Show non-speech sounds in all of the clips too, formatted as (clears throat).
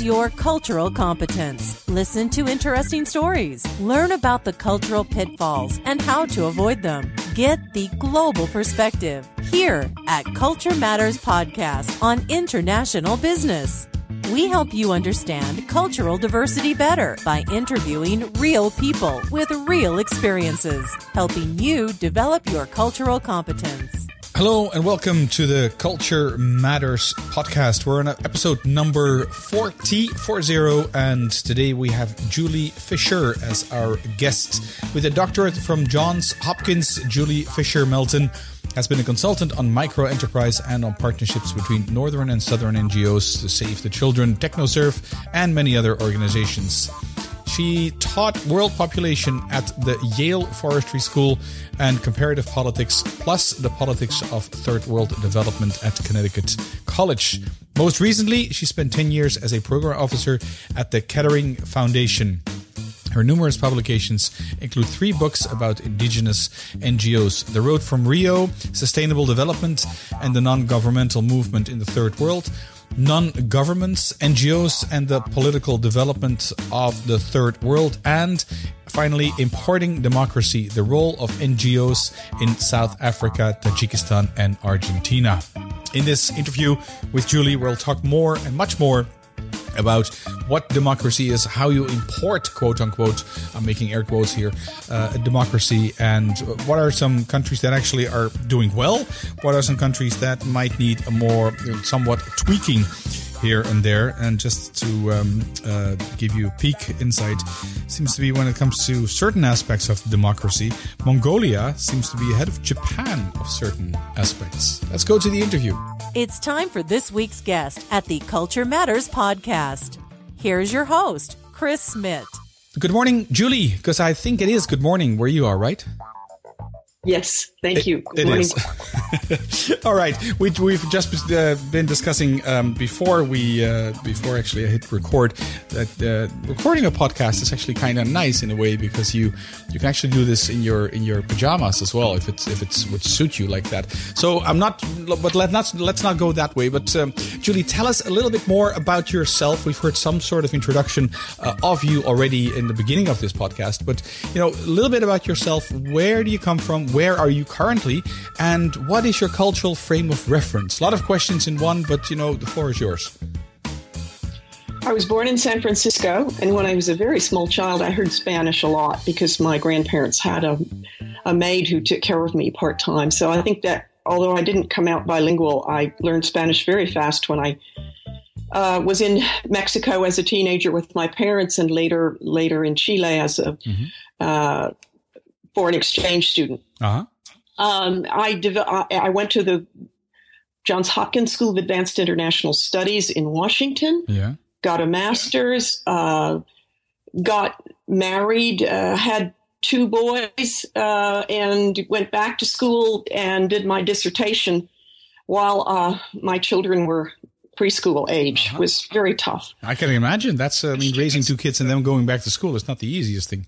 Your cultural competence. Listen to interesting stories. Learn about the cultural pitfalls and how to avoid them. Get the global perspective here at Culture Matters Podcast on international business. We help you understand cultural diversity better by interviewing real people with real experiences, helping you develop your cultural competence. Hello and welcome to the Culture Matters podcast. We're on episode number 40, 40 and today we have Julie Fisher as our guest. With a doctorate from Johns Hopkins, Julie Fisher Melton has been a consultant on micro enterprise and on partnerships between northern and southern NGOs to Save the Children, TechnoServe, and many other organizations. She taught world population at the Yale Forestry School and comparative politics, plus the politics of third world development at Connecticut College. Most recently, she spent 10 years as a program officer at the Kettering Foundation. Her numerous publications include three books about indigenous NGOs The Road from Rio, Sustainable Development, and the Non Governmental Movement in the Third World, Non Governments, NGOs, and the Political Development of the Third World, and finally, Importing Democracy The Role of NGOs in South Africa, Tajikistan, and Argentina. In this interview with Julie, we'll talk more and much more about what democracy is, how you import, quote unquote, I'm making air quotes here, uh, democracy, and what are some countries that actually are doing well? What are some countries that might need a more somewhat tweaking? Here and there. And just to um, uh, give you a peek insight, seems to be when it comes to certain aspects of democracy, Mongolia seems to be ahead of Japan of certain aspects. Let's go to the interview. It's time for this week's guest at the Culture Matters podcast. Here's your host, Chris Smith. Good morning, Julie, because I think it is good morning where you are, right? Yes, thank you. Good it (laughs) All right, we, we've just uh, been discussing um, before we uh, before actually I hit record that uh, recording a podcast is actually kind of nice in a way because you you can actually do this in your in your pajamas as well if it's if it's would suit you like that. So I'm not, but let not let's not go that way. But um, Julie, tell us a little bit more about yourself. We've heard some sort of introduction uh, of you already in the beginning of this podcast, but you know a little bit about yourself. Where do you come from? Where are you currently? And what is your cultural frame of reference? A lot of questions in one, but you know, the floor is yours. I was born in San Francisco, and when I was a very small child, I heard Spanish a lot because my grandparents had a, a maid who took care of me part time. So I think that although I didn't come out bilingual, I learned Spanish very fast when I uh, was in Mexico as a teenager with my parents, and later later in Chile as a mm-hmm. uh, foreign exchange student. Uh-huh. Um, I, dev- I went to the Johns Hopkins School of Advanced International Studies in Washington. Yeah. Got a master's. Uh, got married. Uh, had two boys, uh, and went back to school and did my dissertation while uh, my children were preschool age. Uh-huh. was very tough. I can imagine. That's I mean, raising two kids and then going back to school is not the easiest thing.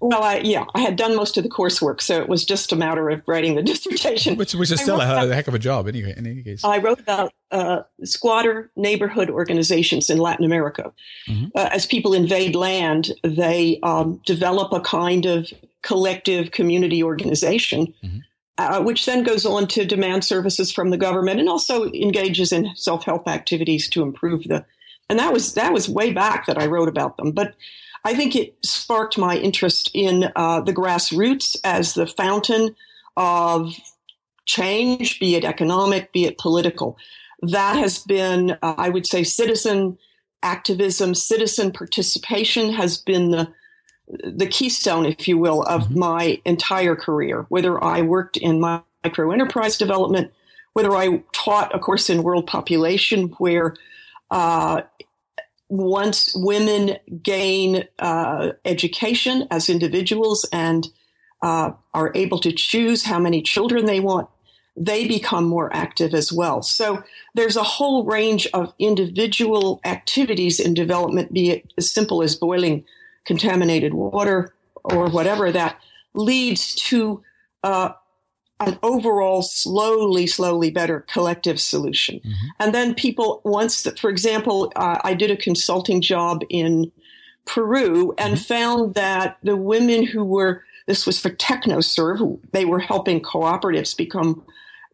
Well, I, yeah, I had done most of the coursework, so it was just a matter of writing the (laughs) dissertation. Which, which is still a, about, heck of a job, anyway. In any case, I wrote about uh, squatter neighborhood organizations in Latin America. Mm-hmm. Uh, as people invade land, they um, develop a kind of collective community organization, mm-hmm. uh, which then goes on to demand services from the government and also engages in self help activities to improve the. And that was that was way back that I wrote about them, but I think it sparked my interest in uh, the grassroots as the fountain of change, be it economic, be it political. That has been, uh, I would say, citizen activism, citizen participation has been the the keystone, if you will, of mm-hmm. my entire career. Whether I worked in micro enterprise development, whether I taught a course in world population, where uh, once women gain uh, education as individuals and uh, are able to choose how many children they want, they become more active as well. So there's a whole range of individual activities in development, be it as simple as boiling contaminated water or whatever, that leads to uh, an overall slowly, slowly better collective solution. Mm-hmm. And then people, once, that, for example, uh, I did a consulting job in Peru and mm-hmm. found that the women who were, this was for TechnoServe, they were helping cooperatives become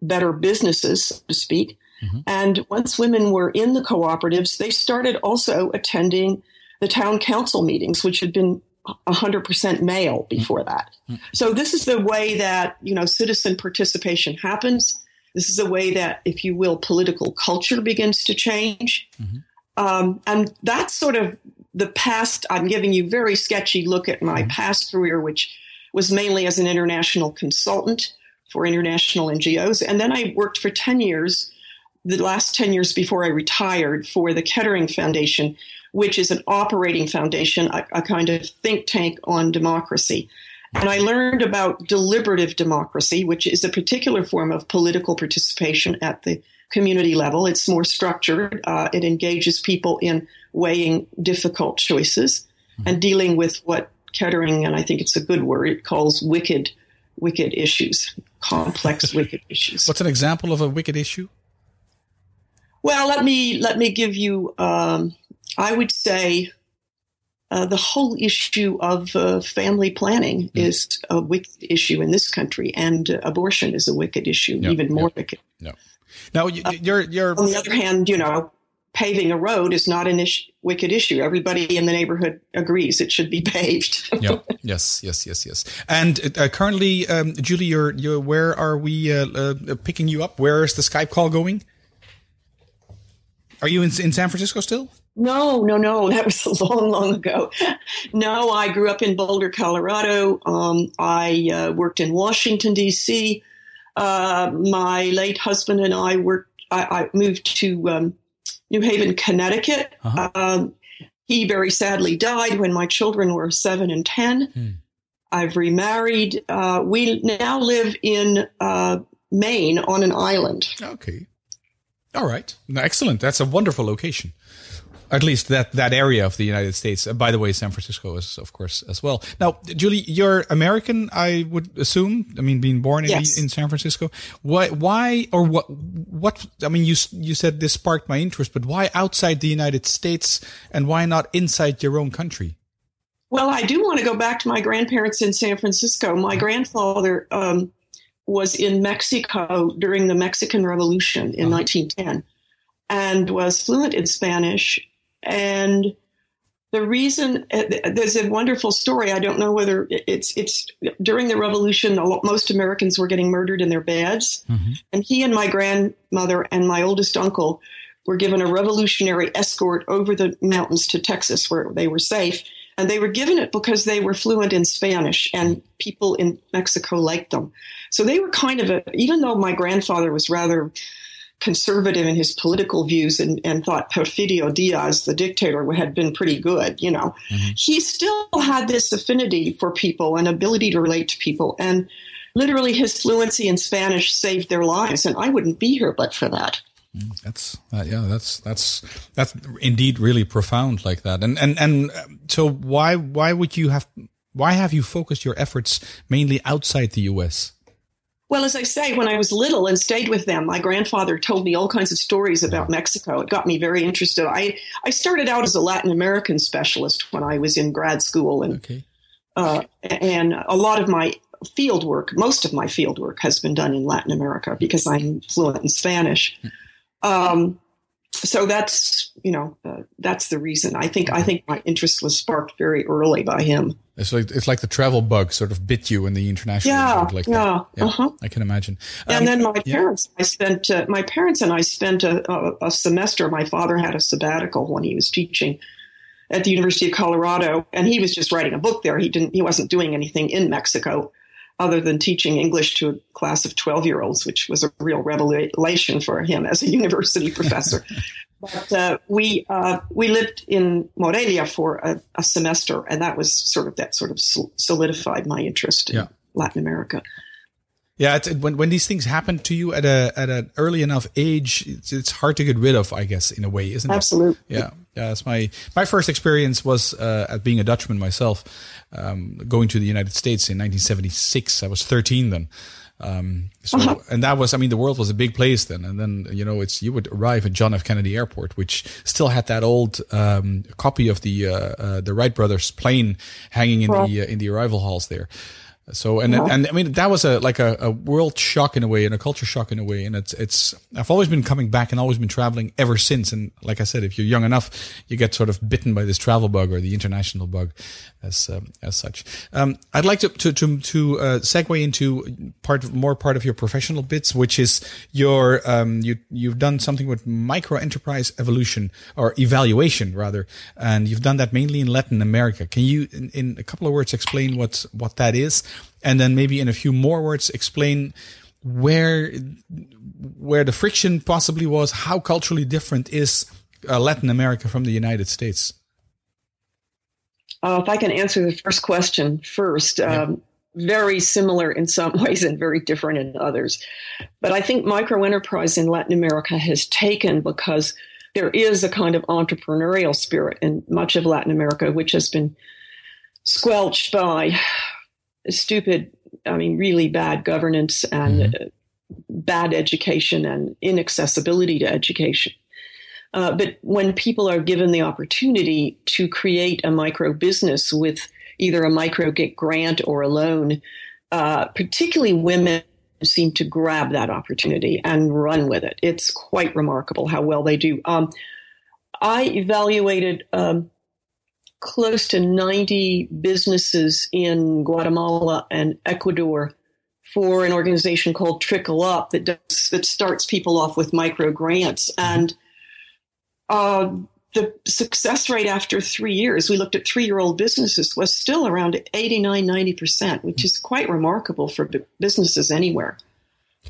better businesses, so to speak. Mm-hmm. And once women were in the cooperatives, they started also attending the town council meetings, which had been 100% male before that. So this is the way that, you know, citizen participation happens. This is the way that, if you will, political culture begins to change. Mm-hmm. Um, and that's sort of the past. I'm giving you very sketchy look at my mm-hmm. past career, which was mainly as an international consultant for international NGOs. And then I worked for 10 years, the last 10 years before I retired, for the Kettering Foundation, which is an operating foundation, a, a kind of think tank on democracy. And I learned about deliberative democracy, which is a particular form of political participation at the community level. It's more structured. Uh, it engages people in weighing difficult choices and dealing with what Kettering, and I think it's a good word, it calls wicked, wicked issues, complex (laughs) wicked issues. What's an example of a wicked issue? Well, let me let me give you um, I would say uh, the whole issue of uh, family planning mm. is a wicked issue in this country, and uh, abortion is a wicked issue, yep, even more yep, wicked. No. Now, you, you're, you're on the other hand, you know, paving a road is not an ish- wicked issue. Everybody in the neighborhood agrees it should be (laughs) paved. yeah. Yes. Yes. Yes. Yes. And uh, currently, um, Julie, you're, you're, where are we uh, uh, picking you up? Where is the Skype call going? Are you in, in San Francisco still? No, no, no. (laughs) That was a long, long ago. No, I grew up in Boulder, Colorado. Um, I uh, worked in Washington, D.C. Uh, my late husband and I worked. I, I moved to um, New Haven, Connecticut. Uh-huh. Um, he very sadly died when my children were seven and ten. Hmm. I've remarried. Uh, we now live in uh, Maine on an island. Okay. All right. Excellent. That's a wonderful location at least that that area of the United States. Uh, by the way, San Francisco is of course as well. Now, Julie, you're American, I would assume. I mean, being born in, yes. in San Francisco. Why? Why or what? What? I mean, you you said this sparked my interest, but why outside the United States and why not inside your own country? Well, I do want to go back to my grandparents in San Francisco. My grandfather um, was in Mexico during the Mexican Revolution in uh-huh. 1910 and was fluent in Spanish and the reason uh, there's a wonderful story. I don't know whether it's it's during the revolution. Most Americans were getting murdered in their beds, mm-hmm. and he and my grandmother and my oldest uncle were given a revolutionary escort over the mountains to Texas, where they were safe. And they were given it because they were fluent in Spanish, and people in Mexico liked them. So they were kind of a. Even though my grandfather was rather conservative in his political views and, and thought Porfirio Diaz, the dictator, had been pretty good, you know, mm-hmm. he still had this affinity for people and ability to relate to people. And literally his fluency in Spanish saved their lives. And I wouldn't be here but for that. Mm, that's uh, yeah. That's that's that's indeed really profound, like that. And and and uh, so why why would you have why have you focused your efforts mainly outside the U.S.? Well, as I say, when I was little and stayed with them, my grandfather told me all kinds of stories about Mexico. It got me very interested. I, I started out as a Latin American specialist when I was in grad school, and okay. uh, and a lot of my field work, most of my field work, has been done in Latin America because I'm fluent in Spanish. Hmm. Um, so that's you know uh, that's the reason. I think I think my interest was sparked very early by him. It's like it's like the travel bug sort of bit you in the international yeah, like yeah, yeah uh-huh. I can imagine. Um, and then my yeah. parents, I spent uh, my parents and I spent a, a, a, semester. My father had a sabbatical when he was teaching at the University of Colorado, and he was just writing a book there. He didn't he wasn't doing anything in Mexico other than teaching English to a class of twelve year olds, which was a real revelation for him as a (laughs) university professor. But uh, we uh, we lived in Morelia for a, a, semester, and that was sort of that sort of solidified my interest in yeah. Latin America. Yeah, when when these things happen to you at a at an early enough age, it's, it's, hard to get rid of, I guess, in a way, isn't Absolutely. it? Absolutely. Yeah, yeah. That's my my first experience was uh, at being a Dutchman myself, um, going to the United States in 1976. I was 13 then, Um, (laughs) so, uh-huh. and that was, I mean, the world was a big place then. And then, you know, it's, you would arrive at John F. Kennedy Airport, which still had that old, um, copy of the, uh, uh, the Wright brothers plane hanging in the, uh, in the arrival halls there. So and uh-huh. and I mean that was a like a, a, world shock in a way and a culture shock in a way and it's it's I've always been coming back and always been traveling ever since and like I said if you're young enough you get sort of bitten by this travel bug or the international bug as um, as such. Um, I'd like to to to, to uh, segue into part of, more part of your professional bits, which is your um, you you've done something with micro enterprise evolution or evaluation rather, and you've done that mainly in Latin America. Can you, in, in a couple of words, explain what what that is, and then maybe in a few more words explain where where the friction possibly was, how culturally different is uh, Latin America from the United States? Uh, if I can answer the first question first, yeah. um, very similar in some (laughs) ways and very different in others. But I think micro enterprise in Latin America has taken because there is a kind of entrepreneurial spirit in much of Latin America, which has been squelched by stupid, I mean, really bad governance and mm-hmm. bad education and inaccessibility to education. Uh, but when people are given the opportunity to create a micro business with either a micro grant or a loan, uh, particularly women seem to grab that opportunity and run with it. It's quite remarkable how well they do. Um, I evaluated um, close to 90 businesses in Guatemala and Ecuador for an organization called Trickle Up that does that starts people off with micro grants and uh, the success rate after three years, we looked at three year old businesses, was still around 89, 90%, which is quite remarkable for businesses anywhere,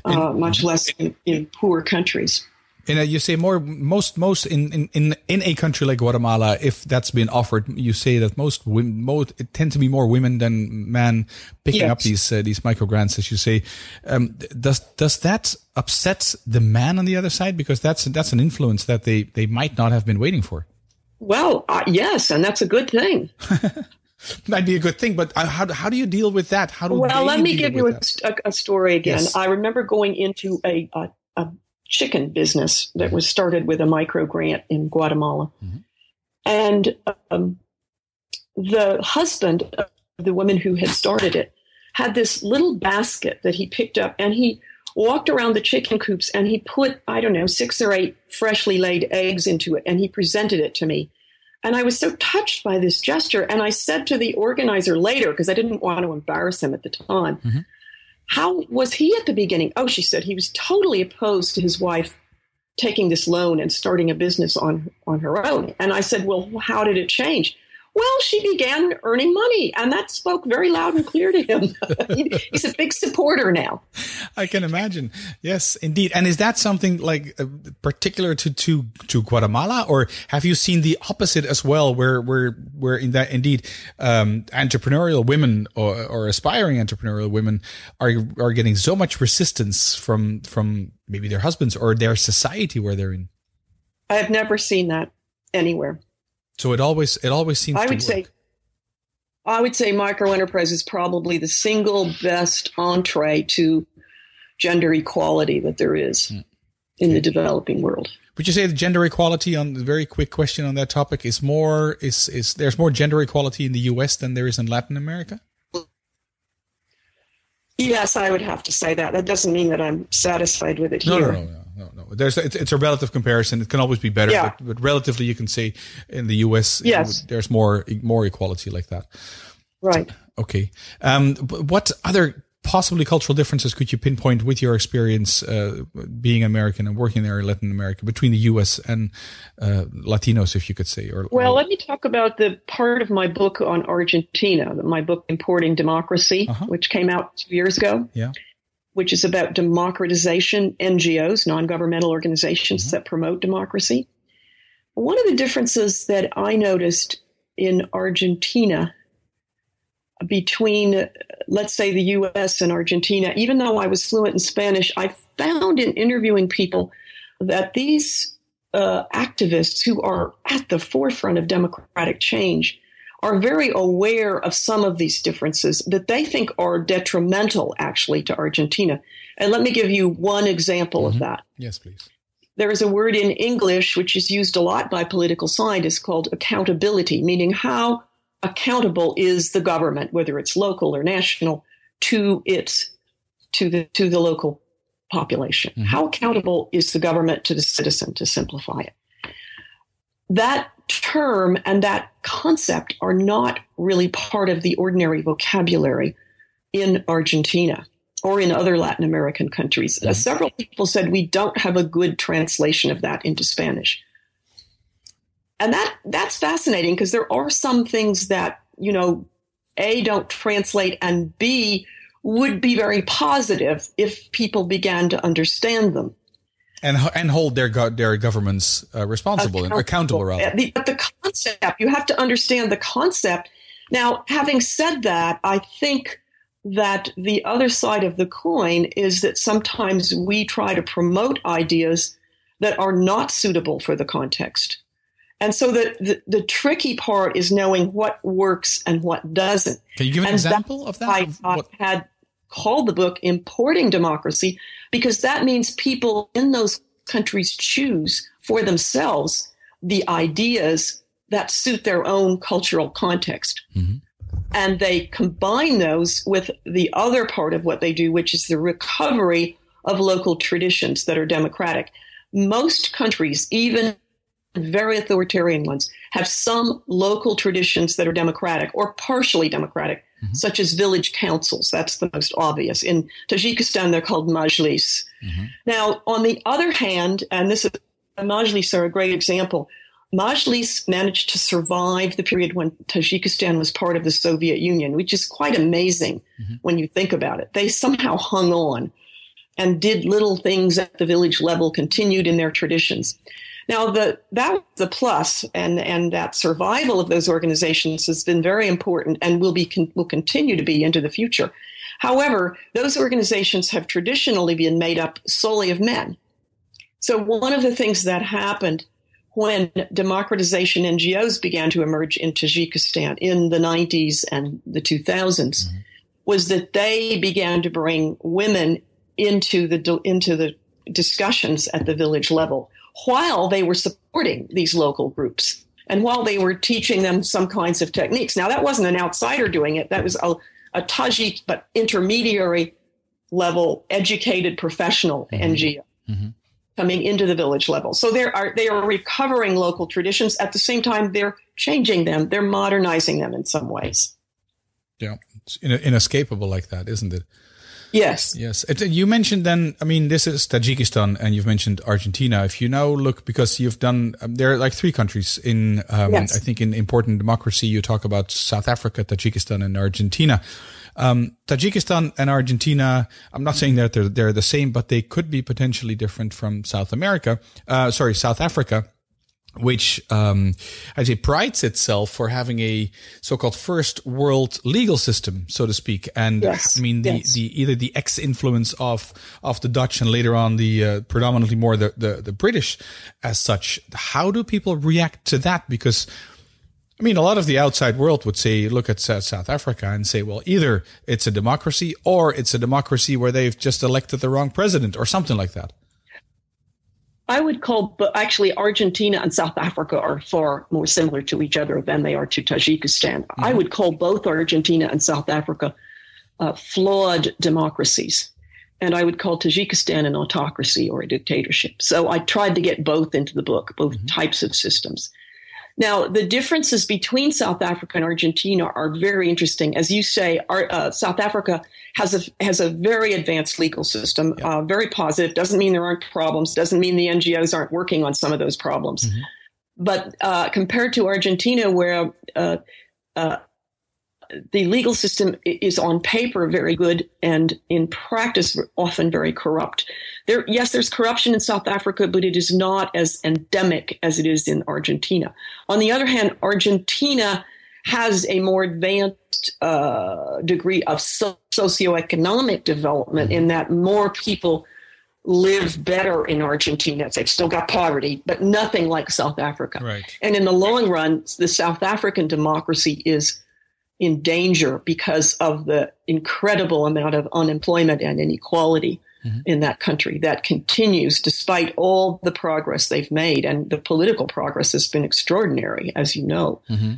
uh, much less in, in poor countries. And uh, you say more, most, most in, in, in, in a country like Guatemala, if that's been offered, you say that most women, most, it tend to be more women than men picking yes. up these, uh, these micro grants, as you say. Um, does, does that upset the man on the other side? Because that's, that's an influence that they, they might not have been waiting for. Well, uh, yes, and that's a good thing. (laughs) Might be a good thing, but uh, how, how do you deal with that? How do well? Let me give you a, a, story again. Yes. I remember going into a, a, a chicken business that was started with a micro grant in Guatemala. Mm-hmm. And um, the husband of the woman who had started it had this little basket that he picked up and he walked around the chicken coops and he put, I don't know, six or eight freshly laid eggs into it and he presented it to me. And I was so touched by this gesture. And I said to the organizer later, because I didn't want to embarrass him at the time, mm-hmm. How was he at the beginning? Oh, she said he was totally opposed to his wife taking this loan and starting a business on on her own. And I said, "Well, how did it change?" Well, she began earning money, and that spoke very loud and clear to him. (laughs) He's a big supporter now. I can imagine. Yes, indeed. And is that something like uh, particular to, to to Guatemala, or have you seen the opposite as well, where where where in that indeed um, entrepreneurial women or, or aspiring entrepreneurial women are are getting so much resistance from from maybe their husbands or their society where they're in? I have never seen that anywhere. So it always it always seems. I would say. I would say micro enterprise is probably the single best entree to gender equality that there is hmm. in the developing world. Would you say the gender equality on the very quick question on that topic is more is is there's more gender equality in the US than there is in Latin America? Yes, I would have to say that. That doesn't mean that I'm satisfied with it here. No, no, no, no, no. There's it's, it's a relative comparison. It can always be better, yeah. but, but relatively, you can say in the U.S. Yes. there's more more equality like that. Right. Okay. Um, what other possibly cultural differences could you pinpoint with your experience uh, being American and working there in Latin America between the U.S. and uh, Latinos, if you could say? Or, well, or... let me talk about the part of my book on Argentina, my book Importing Democracy, uh-huh. which came out two years ago. Yeah. Which is about democratization NGOs, non-governmental organizations mm-hmm. that promote democracy. One of the differences that I noticed in Argentina between, let's say, the US and Argentina, even though I was fluent in Spanish, I found in interviewing people that these uh, activists who are at the forefront of democratic change are very aware of some of these differences that they think are detrimental actually to Argentina. And let me give you one example mm-hmm. of that. Yes, please. There is a word in English which is used a lot by political scientists called accountability, meaning how accountable is the government, whether it's local or national, to its to the to the local population. Mm-hmm. How accountable is the government to the citizen, to simplify it? That term and that concept are not really part of the ordinary vocabulary in Argentina or in other Latin American countries. Mm-hmm. Several people said we don't have a good translation of that into Spanish. And that that's fascinating because there are some things that, you know, A don't translate and B would be very positive if people began to understand them. And, and hold their their governments uh, responsible accountable. and accountable rather. The, but the concept, you have to understand the concept. Now, having said that, I think that the other side of the coin is that sometimes we try to promote ideas that are not suitable for the context. And so the, the, the, tricky part is knowing what works and what doesn't. Can you give an and example of that? I, I had called the book Importing Democracy because that means people in those countries choose for themselves the ideas that suit their own cultural context. Mm-hmm. And they combine those with the other part of what they do, which is the recovery of local traditions that are democratic. Most countries, even very authoritarian ones, have some local traditions that are democratic or partially democratic, mm-hmm. such as village councils. That's the most obvious. In Tajikistan, they're called majlis. Mm-hmm. Now, on the other hand, and this is majlis are a great example. Majlis managed to survive the period when Tajikistan was part of the Soviet Union, which is quite amazing mm-hmm. when you think about it. They somehow hung on and did little things at the village level, continued in their traditions. Now, the, that was the plus, and, and that survival of those organizations has been very important and will, be, will continue to be into the future. However, those organizations have traditionally been made up solely of men. So, one of the things that happened when democratization NGOs began to emerge in Tajikistan in the 90s and the 2000s mm-hmm. was that they began to bring women into the into the discussions at the village level while they were supporting these local groups and while they were teaching them some kinds of techniques. Now that wasn't an outsider doing it; that was a, a Tajik but intermediary level educated professional mm-hmm. NGO. Mm-hmm coming into the village level. So they are they are recovering local traditions at the same time they're changing them, they're modernizing them in some ways. Yeah, it's inescapable like that, isn't it? Yes. Yes. You mentioned then, I mean, this is Tajikistan and you've mentioned Argentina. If you now look, because you've done, um, there are like three countries in, um, yes. I think in Importing Democracy, you talk about South Africa, Tajikistan and Argentina. Um, Tajikistan and Argentina, I'm not saying that they're, they're the same, but they could be potentially different from South America, uh, sorry, South Africa which um, I say prides itself for having a so-called first world legal system, so to speak. And yes, I mean, the, yes. the either the ex influence of of the Dutch and later on the uh, predominantly more the, the the British as such. How do people react to that? Because I mean, a lot of the outside world would say, look at South Africa and say, well, either it's a democracy or it's a democracy where they've just elected the wrong president or something like that. I would call, but actually, Argentina and South Africa are far more similar to each other than they are to Tajikistan. Mm-hmm. I would call both Argentina and South Africa uh, flawed democracies. And I would call Tajikistan an autocracy or a dictatorship. So I tried to get both into the book, both mm-hmm. types of systems. Now, the differences between South Africa and Argentina are very interesting. As you say, our, uh, South Africa has a has a very advanced legal system, yeah. uh, very positive. Doesn't mean there aren't problems. Doesn't mean the NGOs aren't working on some of those problems. Mm-hmm. But uh, compared to Argentina, where uh, uh, the legal system is on paper very good and in practice often very corrupt. There, yes, there's corruption in South Africa, but it is not as endemic as it is in Argentina. On the other hand, Argentina has a more advanced uh, degree of so- socioeconomic development in that more people live better in Argentina. They've still got poverty, but nothing like South Africa. Right. And in the long run, the South African democracy is in danger because of the incredible amount of unemployment and inequality mm-hmm. in that country that continues despite all the progress they've made. And the political progress has been extraordinary, as you know. Mm-hmm.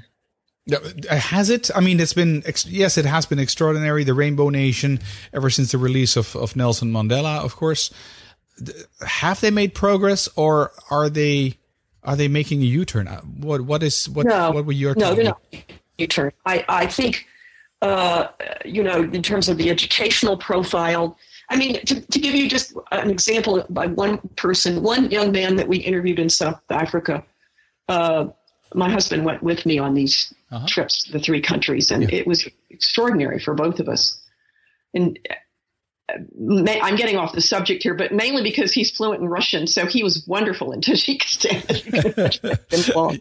Has it? I mean, it's been, yes, it has been extraordinary. The Rainbow Nation, ever since the release of, of Nelson Mandela, of course. Have they made progress or are they, are they making a U turn? Uh, what, what is, what, no, what were your, no, they're not U turn. I, I think, uh, you know, in terms of the educational profile, I mean, to, to give you just an example by one person, one young man that we interviewed in South Africa, uh, my husband went with me on these uh-huh. trips to the three countries, and yeah. it was extraordinary for both of us. And uh, I'm getting off the subject here, but mainly because he's fluent in Russian, so he was wonderful in Tajikistan.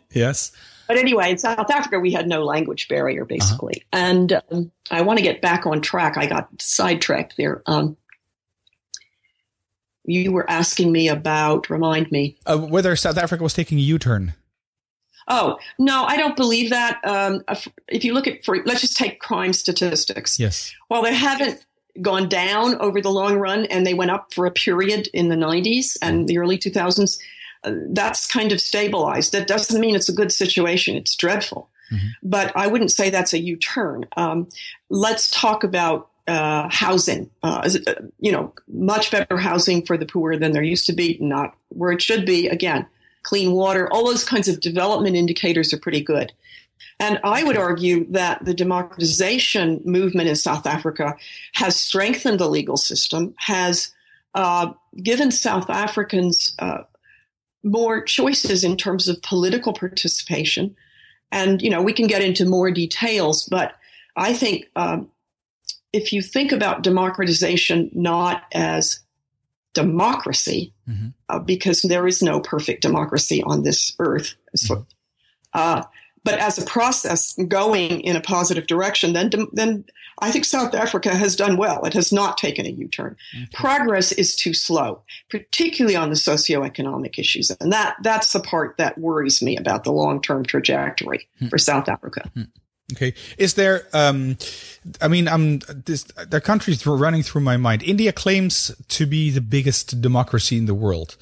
(laughs) (laughs) yes. But anyway, in South Africa, we had no language barrier, basically. Uh-huh. And um, I want to get back on track. I got sidetracked there. Um, you were asking me about, remind me. Uh, whether South Africa was taking a U turn. Oh, no, I don't believe that. Um, if you look at, for, let's just take crime statistics. Yes. While they haven't gone down over the long run and they went up for a period in the 90s and the early 2000s, uh, that's kind of stabilized. That doesn't mean it's a good situation. It's dreadful. Mm-hmm. But I wouldn't say that's a U turn. Um, let's talk about uh, housing. Uh, you know, much better housing for the poor than there used to be, not where it should be. Again, clean water, all those kinds of development indicators are pretty good. And I would argue that the democratization movement in South Africa has strengthened the legal system, has uh, given South Africans uh, more choices in terms of political participation. And, you know, we can get into more details, but I think um, if you think about democratization not as democracy, mm-hmm. uh, because there is no perfect democracy on this earth. Mm-hmm. uh, but as a process going in a positive direction, then then I think South Africa has done well. It has not taken a U-turn. Okay. Progress is too slow, particularly on the socioeconomic issues, and that that's the part that worries me about the long-term trajectory hmm. for South Africa. Hmm. Okay. Is there, um, I mean, I'm, this, there are countries running through my mind. India claims to be the biggest democracy in the world.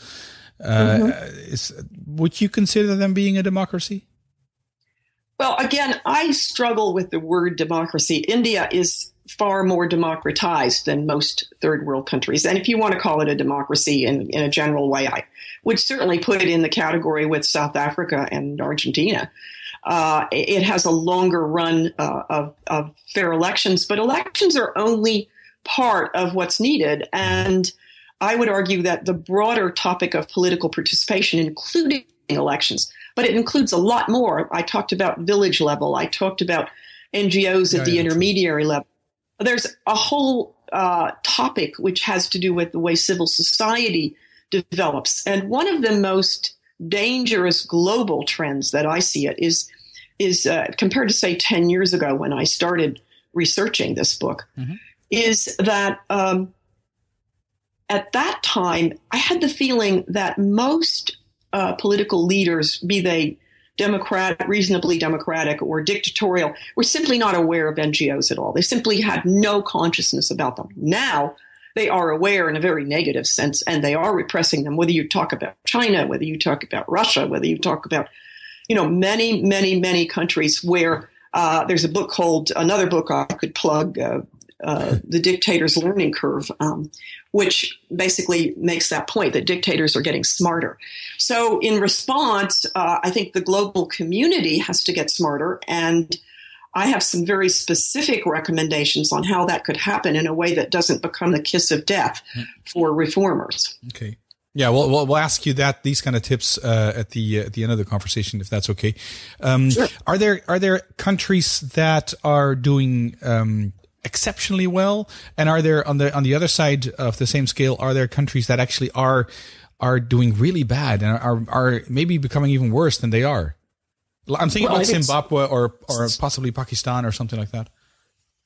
Uh, mm-hmm. is, would you consider them being a democracy? Well, again, I struggle with the word democracy. India is far more democratized than most third world countries. And if you want to call it a democracy in, in a general way, I would certainly put it in the category with South Africa and Argentina. Uh, it has a longer run uh, of, of, fair elections, but elections are only part of what's needed. And I would argue that the broader topic of political participation, including elections, but it includes a lot more. I talked about village level. I talked about NGOs at yeah, the yeah, intermediary level. There's a whole uh, topic which has to do with the way civil society develops. And one of the most dangerous global trends that I see it is is uh, compared to say 10 years ago when I started researching this book mm-hmm. is that um, at that time I had the feeling that most uh, political leaders, be they democratic, reasonably democratic or dictatorial, were simply not aware of NGOs at all. They simply had no consciousness about them. Now they are aware in a very negative sense and they are repressing them, whether you talk about China, whether you talk about Russia, whether you talk about you know, many, many, many countries where uh, there's a book called another book I could plug, uh, uh, The Dictator's Learning Curve, um, which basically makes that point that dictators are getting smarter. So, in response, uh, I think the global community has to get smarter. And I have some very specific recommendations on how that could happen in a way that doesn't become the kiss of death for reformers. Okay. Yeah, we'll, we'll, we'll ask you that these kind of tips uh, at the uh, at the end of the conversation, if that's okay. Um, sure. Are there are there countries that are doing um, exceptionally well, and are there on the on the other side of the same scale? Are there countries that actually are are doing really bad and are are maybe becoming even worse than they are? I'm thinking well, about Zimbabwe or or possibly Pakistan or something like that.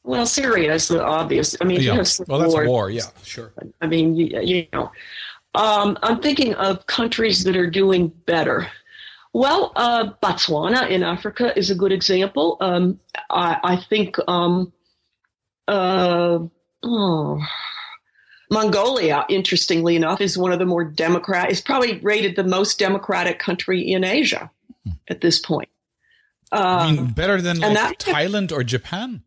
Well, Syria is the obvious. I mean, yeah. well, that's war. war. Yeah, sure. I mean, you, you know, Um, I'm thinking of countries that are doing better. Well, uh, Botswana in Africa is a good example. Um, I, I, think um, uh, oh, Mongolia, interestingly enough, is one of the more democratic. Is probably rated the most democratic country in Asia at this point. I mean, um, better than like that, Thailand or Japan.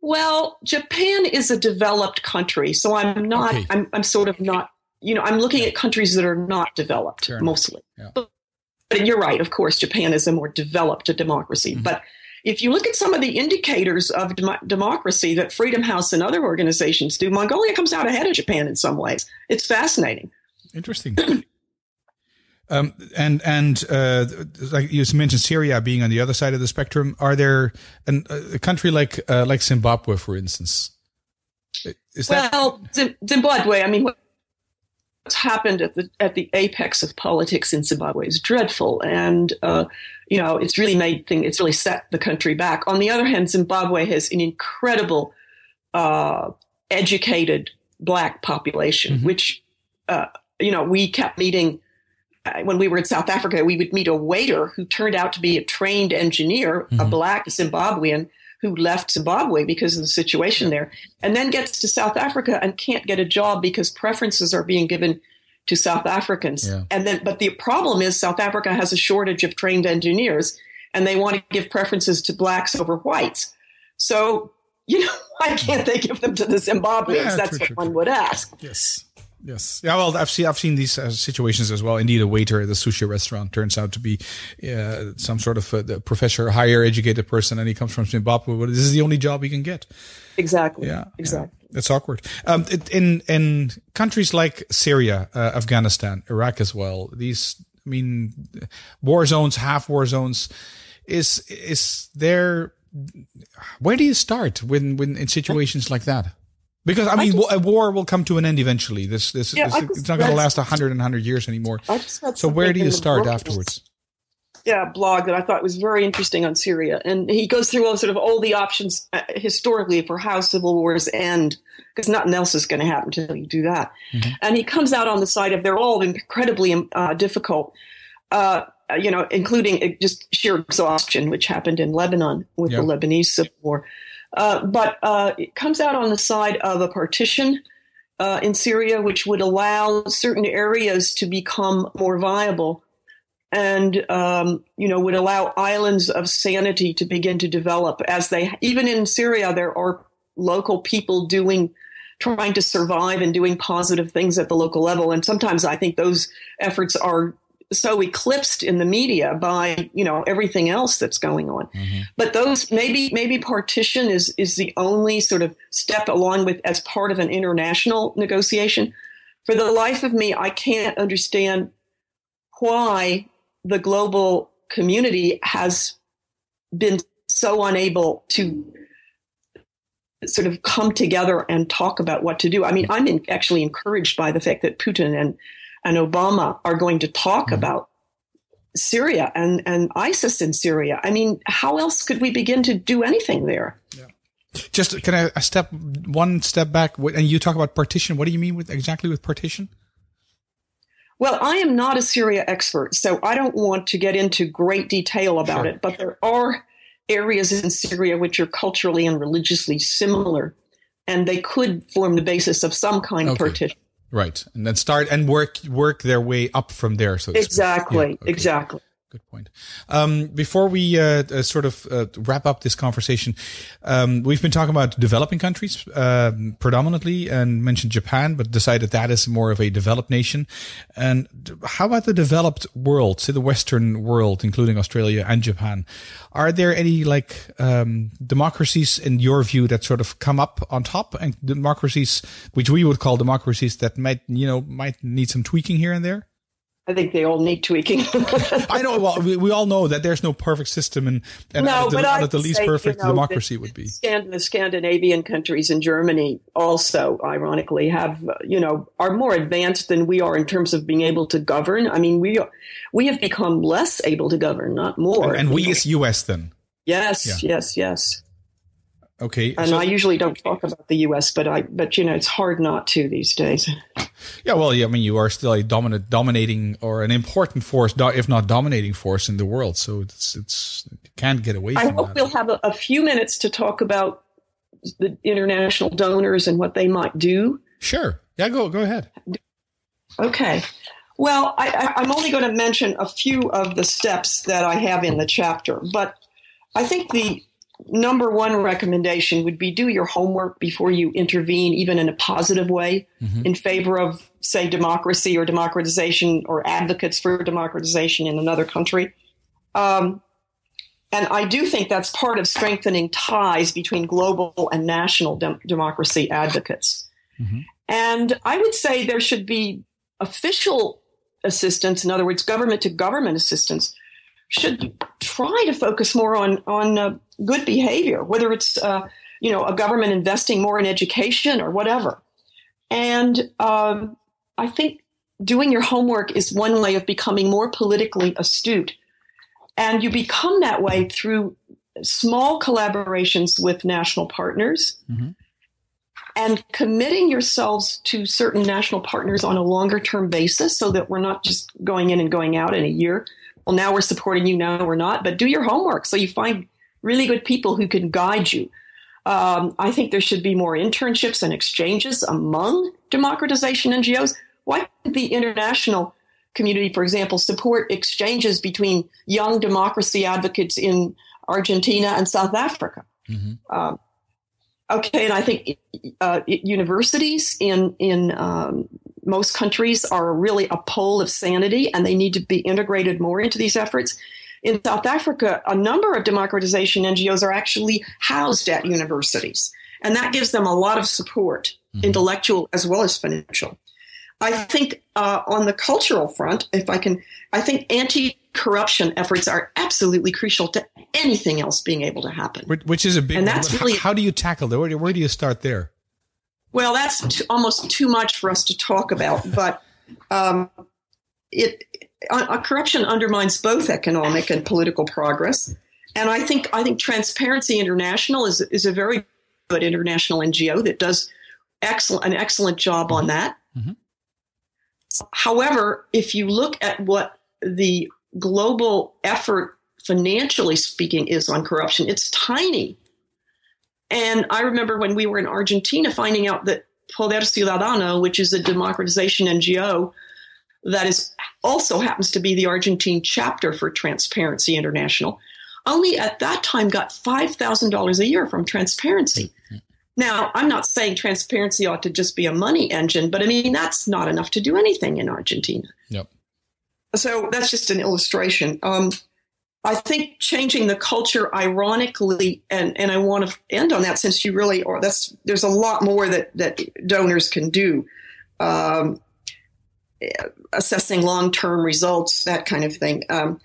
Well, Japan is a developed country, so I'm not. Okay. I'm, I'm sort of not. You know, I'm looking at countries that are not developed mostly. Yeah. But, but, you're right. Of course, Japan is a more developed democracy. Mm-hmm. But if you look at some of the indicators of dem- democracy that Freedom House and other organizations do, Mongolia comes out ahead of Japan in some ways. It's fascinating. Interesting. (clears throat) Um, and and uh, like you mentioned, Syria being on the other side of the spectrum. Are there an, a country like uh, like Zimbabwe, for instance? Is well, that- Zimbabwe. I mean, what's happened at the at the apex of politics in Zimbabwe is dreadful, and uh, you know it's really made thing. It's really set the country back. On the other hand, Zimbabwe has an incredible uh, educated black population, mm-hmm. which uh, you know we kept meeting when we were in South Africa, we would meet a waiter who turned out to be a trained engineer, mm-hmm. a black Zimbabwean who left Zimbabwe because of the situation there, and then gets to South Africa and can't get a job because preferences are being given to South Africans. Yeah. And then, but the problem is South Africa has a shortage of trained engineers, and they want to give preferences to blacks over whites. So, you know, (laughs) why can't they give them to the Zimbabweans? Yeah, That's true, what true, one would ask. Yes. Yes. Yeah. Well, I've seen I've seen these uh, situations as well. Indeed, a waiter at the sushi restaurant turns out to be uh, some sort of a, professor, higher educated person, and he comes from Zimbabwe. But this is the only job he can get. Exactly. Yeah. Exactly. Yeah. It's awkward. Um, it, in in countries like Syria, uh, Afghanistan, Iraq as well. These, I mean, war zones, half war zones. Is is there? Where do you start when when in situations like that? Because I mean, I just, a war will come to an end eventually. This, this, yeah, this it's not going to last a hundred and hundred years anymore. So where do you start afterwards? Yeah, blog that I thought was very interesting on Syria, and he goes through all sort of all the options uh, historically for how civil wars end, because nothing else is going to happen until you do that. Mm-hmm. And he comes out on the side of they're all incredibly uh, difficult. Uh, you know, including uh, just sheer exhaustion, which happened in Lebanon with yep. the Lebanese civil war. Uh, but uh, it comes out on the side of a partition uh, in Syria, which would allow certain areas to become more viable. And um, you know would allow islands of sanity to begin to develop as they even in Syria there are local people doing trying to survive and doing positive things at the local level. And sometimes I think those efforts are so eclipsed in the media by you know everything else that's going on mm-hmm. but those maybe maybe partition is is the only sort of step along with as part of an international negotiation for the life of me i can't understand why the global community has been so unable to sort of come together and talk about what to do. I mean, I'm in, actually encouraged by the fact that Putin and and Obama are going to talk mm-hmm. about Syria and, and ISIS in Syria. I mean, how else could we begin to do anything there? Yeah. Just can I step one step back? And you talk about partition. What do you mean with exactly with partition? Well, I am not a Syria expert, so I don't want to get into great detail about sure. it. But there are areas in Syria which are culturally and religiously similar, and they could form the basis of some kind okay. of partition. Right, and then start and work work their way up from there. So exactly, yeah, okay. exactly. Good point. Um, before we uh, uh, sort of uh, wrap up this conversation, um, we've been talking about developing countries um, predominantly, and mentioned Japan, but decided that is more of a developed nation. And how about the developed world, say the Western world, including Australia and Japan? Are there any like um, democracies in your view that sort of come up on top, and democracies which we would call democracies that might you know might need some tweaking here and there? I think they all need tweaking. I know. Well, we, we all know that there's no perfect system, and, and no, the, but the least say, perfect you know, democracy would be. the Scandinavian countries and Germany also, ironically, have you know are more advanced than we are in terms of being able to govern. I mean, we we have become less able to govern, not more. And, and we, as U.S. then. Yes, yeah. yes, yes. Okay. And so- I usually don't talk about the U.S., but I, but you know, it's hard not to these days. (laughs) Yeah, well, yeah, I mean, you are still a dominant, dominating, or an important force, if not dominating force in the world. So it's it's you can't get away from it. I hope that. we'll have a, a few minutes to talk about the international donors and what they might do. Sure. Yeah, go go ahead. Okay. Well, I, I, I'm only going to mention a few of the steps that I have in the chapter, but I think the number one recommendation would be do your homework before you intervene, even in a positive way, in favor of, say, democracy or democratization or advocates for democratization in another country. Um, and I do think that's part of strengthening ties between global and national dem- democracy advocates. And I would say there should be official assistance, in other words, government to government assistance, should try to focus more on on uh, good behavior, whether it's uh, you know a government investing more in education or whatever. And um, I think doing your homework is one way of becoming more politically astute, and you become that way through small collaborations with national partners and committing yourselves to certain national partners on a longer term basis so that we're not just going in and going out in a year. Well, now we're supporting you, now we're not, but do your homework so you find really good people who can guide you. Um, I think there should be more internships and exchanges among democratization NGOs. Why can't the international community, for example, support exchanges between young democracy advocates in Argentina and South Africa? Um, okay, and I think uh, universities in in um, most countries are really a pole of sanity, and they need to be integrated more into these efforts. In South Africa, a number of democratization NGOs are actually housed at universities, and that gives them a lot of support, intellectual as well as financial. I think uh, on the cultural front, if I can, I think anti-corruption efforts are absolutely crucial to anything else being able to happen. Which, is a big. And that's really- how, do you tackle that? Where, do- where do you start there? Well, that's t- almost too much for us to talk about, but um, it uh, uh, corruption undermines both economic and political progress. And I think I think Transparency International is is a very good international NGO that does excellent an excellent job on that. Mhm. However, if you look at what the global effort, financially speaking, is on corruption, it's tiny. And I remember when we were in Argentina finding out that Poder Ciudadano, which is a democratization NGO that is also happens to be the Argentine chapter for Transparency International, only at that time got $5,000 a year from Transparency. Now, I'm not saying transparency ought to just be a money engine, but I mean, that's not enough to do anything in Argentina. Yep. So that's just an illustration. Um, I think changing the culture, ironically, and, and I want to end on that since you really are. That's there's a lot more that that donors can do, um, assessing long term results, that kind of thing. Um,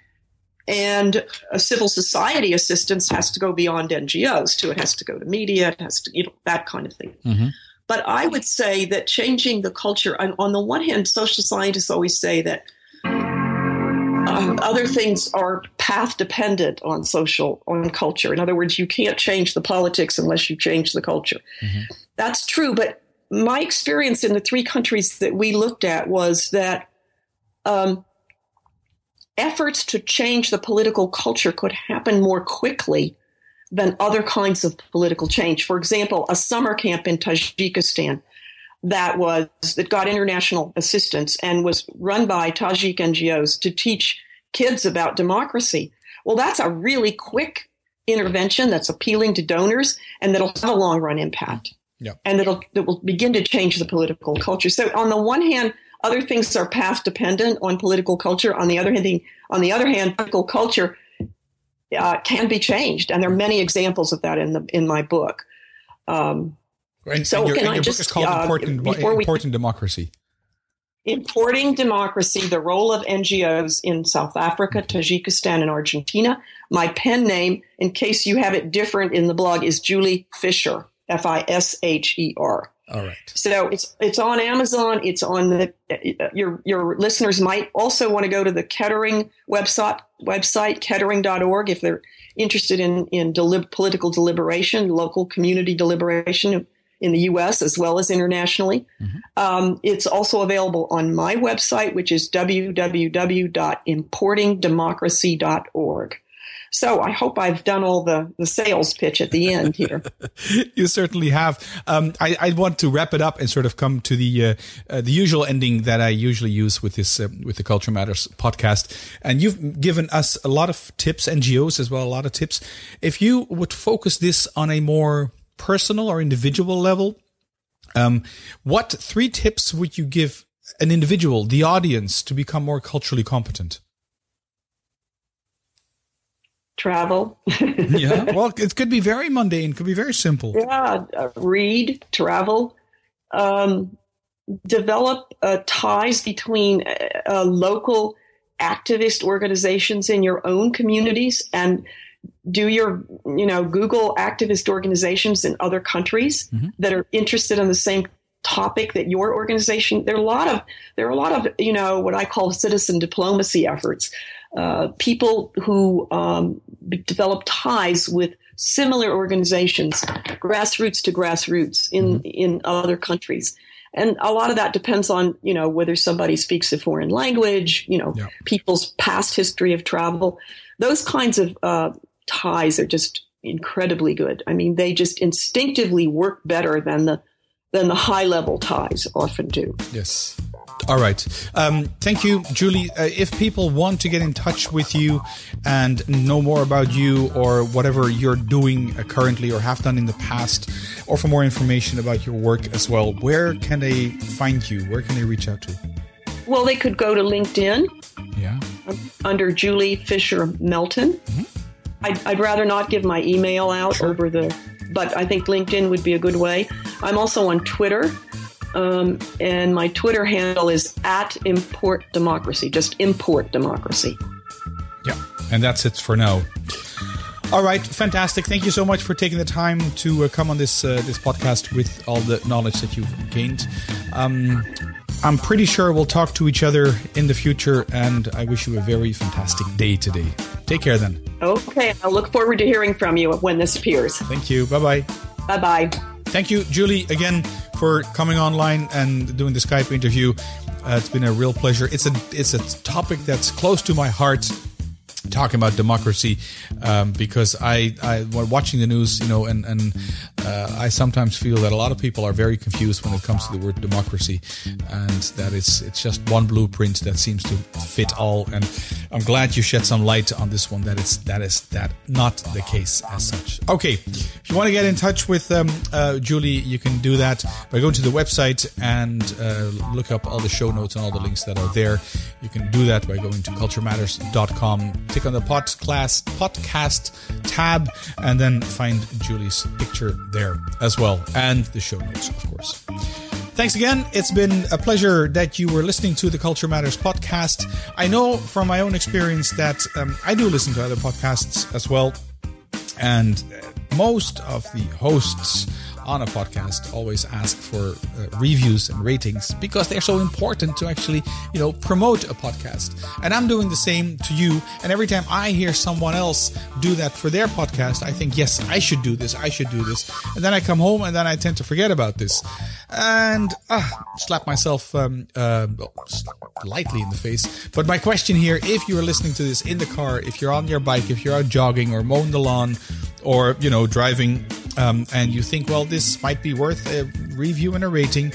and a civil society assistance has to go beyond NGOs too. It has to go to media. It has to you know that kind of thing. Mhm. But I would say that changing the culture. On, on the one hand, social scientists always say that um, other things are path dependent on social on culture. In other words, you can't change the politics unless you change the culture. That's true, but my experience in the three countries that we looked at was that um, efforts to change the political culture could happen more quickly than other kinds of political change. For example, a summer camp in Tajikistan that was that got international assistance and was run by Tajik NGOs to teach kids about democracy. Well, that's a really quick intervention that's appealing to donors and that'll have a long run impact. Yeah. And it'll that will begin to change the political culture. So on the one hand, other things are path dependent on political culture. On the other hand, on the other hand, political culture uh, can be changed, and there are many examples of that in the in my book. Um, And, So and your, can I just, book is called uh, Important, before we- Important Democracy. Importing Democracy, the role of NGOs in South Africa, Tajikistan, and Argentina. My pen name, in case you have it different in the blog, is Julie Fisher, F I S H E R. All right. So it's it's on Amazon. It's on the your your listeners might also want to go to the Kettering website website kettering.org if they're interested in in political deliberation, local community deliberation in the U.S. as well as internationally. Mm-hmm. Um, it's also available on my website, which is www.importingdemocracy.org. So I hope I've done all the, the sales pitch at the end here. (laughs) you certainly have. Um, I, I, want to wrap it up and sort of come to the uh, uh, the usual ending that I usually use with this uh, with the Culture Matters podcast. And you've given us a lot of tips, NGOs as well, a lot of tips. If you would focus this on a more personal or individual level, um, what three tips would you give an individual, the audience, to become more culturally competent? Travel. (laughs) yeah, well, it could be very mundane, could be very simple. Yeah, uh, read, travel, um, develop uh, ties between uh, uh, local activist organizations in your own communities and do your you know google activist organizations in other countries mm-hmm. that are interested in the same topic that your organization there are a lot of there are a lot of you know what i call citizen diplomacy efforts uh, people who um, develop ties with similar organizations, grassroots to grassroots in mm-hmm. in other countries. And a lot of that depends on, you know, whether somebody speaks a foreign language, you know, yeah. people's past history of travel. Those kinds of uh, ties are just incredibly good. I mean, they just instinctively work better than the than the high level ties often do. Yes. All right. Um, thank you, Julie. Uh, if people want to get in touch with you and know more about you or whatever you're doing uh, currently or have done in the past, or for more information about your work as well, where can they find you? Where can they reach out to? Well, they could go to LinkedIn. Yeah. Under Julie Fisher Melton. Mm-hmm. I'd, I'd, rather not give my email out sure. over the, but I think LinkedIn would be a good way. I'm also on Twitter um, and my Twitter handle is at import democracy, just import democracy. Yeah, and that's it for now. All right, fantastic. Thank you so much for taking the time to uh, come on this uh, this podcast with all the knowledge that you've gained. Um, I'm pretty sure we'll talk to each other in the future, and I wish you a very fantastic day today. Take care then. Okay, I look forward to hearing from you when this appears. Thank you. Bye bye. Bye bye. Thank you, Julie, again for coming online and doing the Skype interview. Uh, it's been a real pleasure. It's a it's a topic that's close to my heart talking about democracy um, because I, I watching the news, you know, and and uh, I sometimes feel that a lot of people are very confused when it comes to the word democracy, and that it's it's just one blueprint that seems to fit all. And I'm glad you shed some light on this one. That is that is that not the case as such. Okay, if you want to get in touch with um, uh, Julie, you can do that by going to the website and uh, look up all the show notes and all the links that are there. You can do that by going to culturematters.com click on the podcast, podcast tab and then find Julie's picture there as well and the show notes, of course. Thanks again. It's been a pleasure that you were listening to the Culture Matters podcast. I know from my own experience that um, I do listen to other podcasts as well. And most of the hosts on a podcast always ask for uh, reviews and ratings because they're so important to actually, you know, promote a podcast. And I'm doing the same to you. And every time I hear someone else do that for their podcast, I think, yes, I should do this. I should do this. And then I come home and then I tend to forget about this and uh, slap myself um, uh, lightly in the face. But my question here, if you are listening to this in the car, if you're on your bike, if you're out jogging or mowing the lawn or, you know, driving um, and you think, well, this might be worth a review and a rating,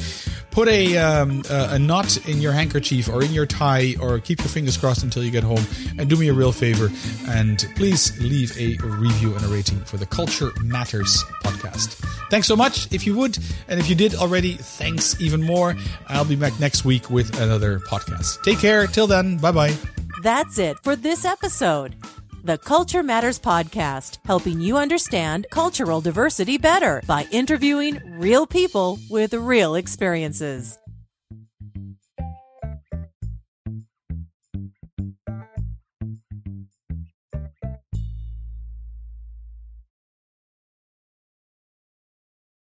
put a, um, a, a knot in your handkerchief or in your tie, or keep your fingers crossed until you get home. And do me a real favor and please leave a review and a rating for the Culture Matters podcast. Thanks so much if you would, and if you did already, thanks even more. I'll be back next week with another podcast. Take care. Till then, bye bye. That's it for this episode the Culture Matters Podcast, helping you understand cultural diversity better by interviewing real people with real experiences.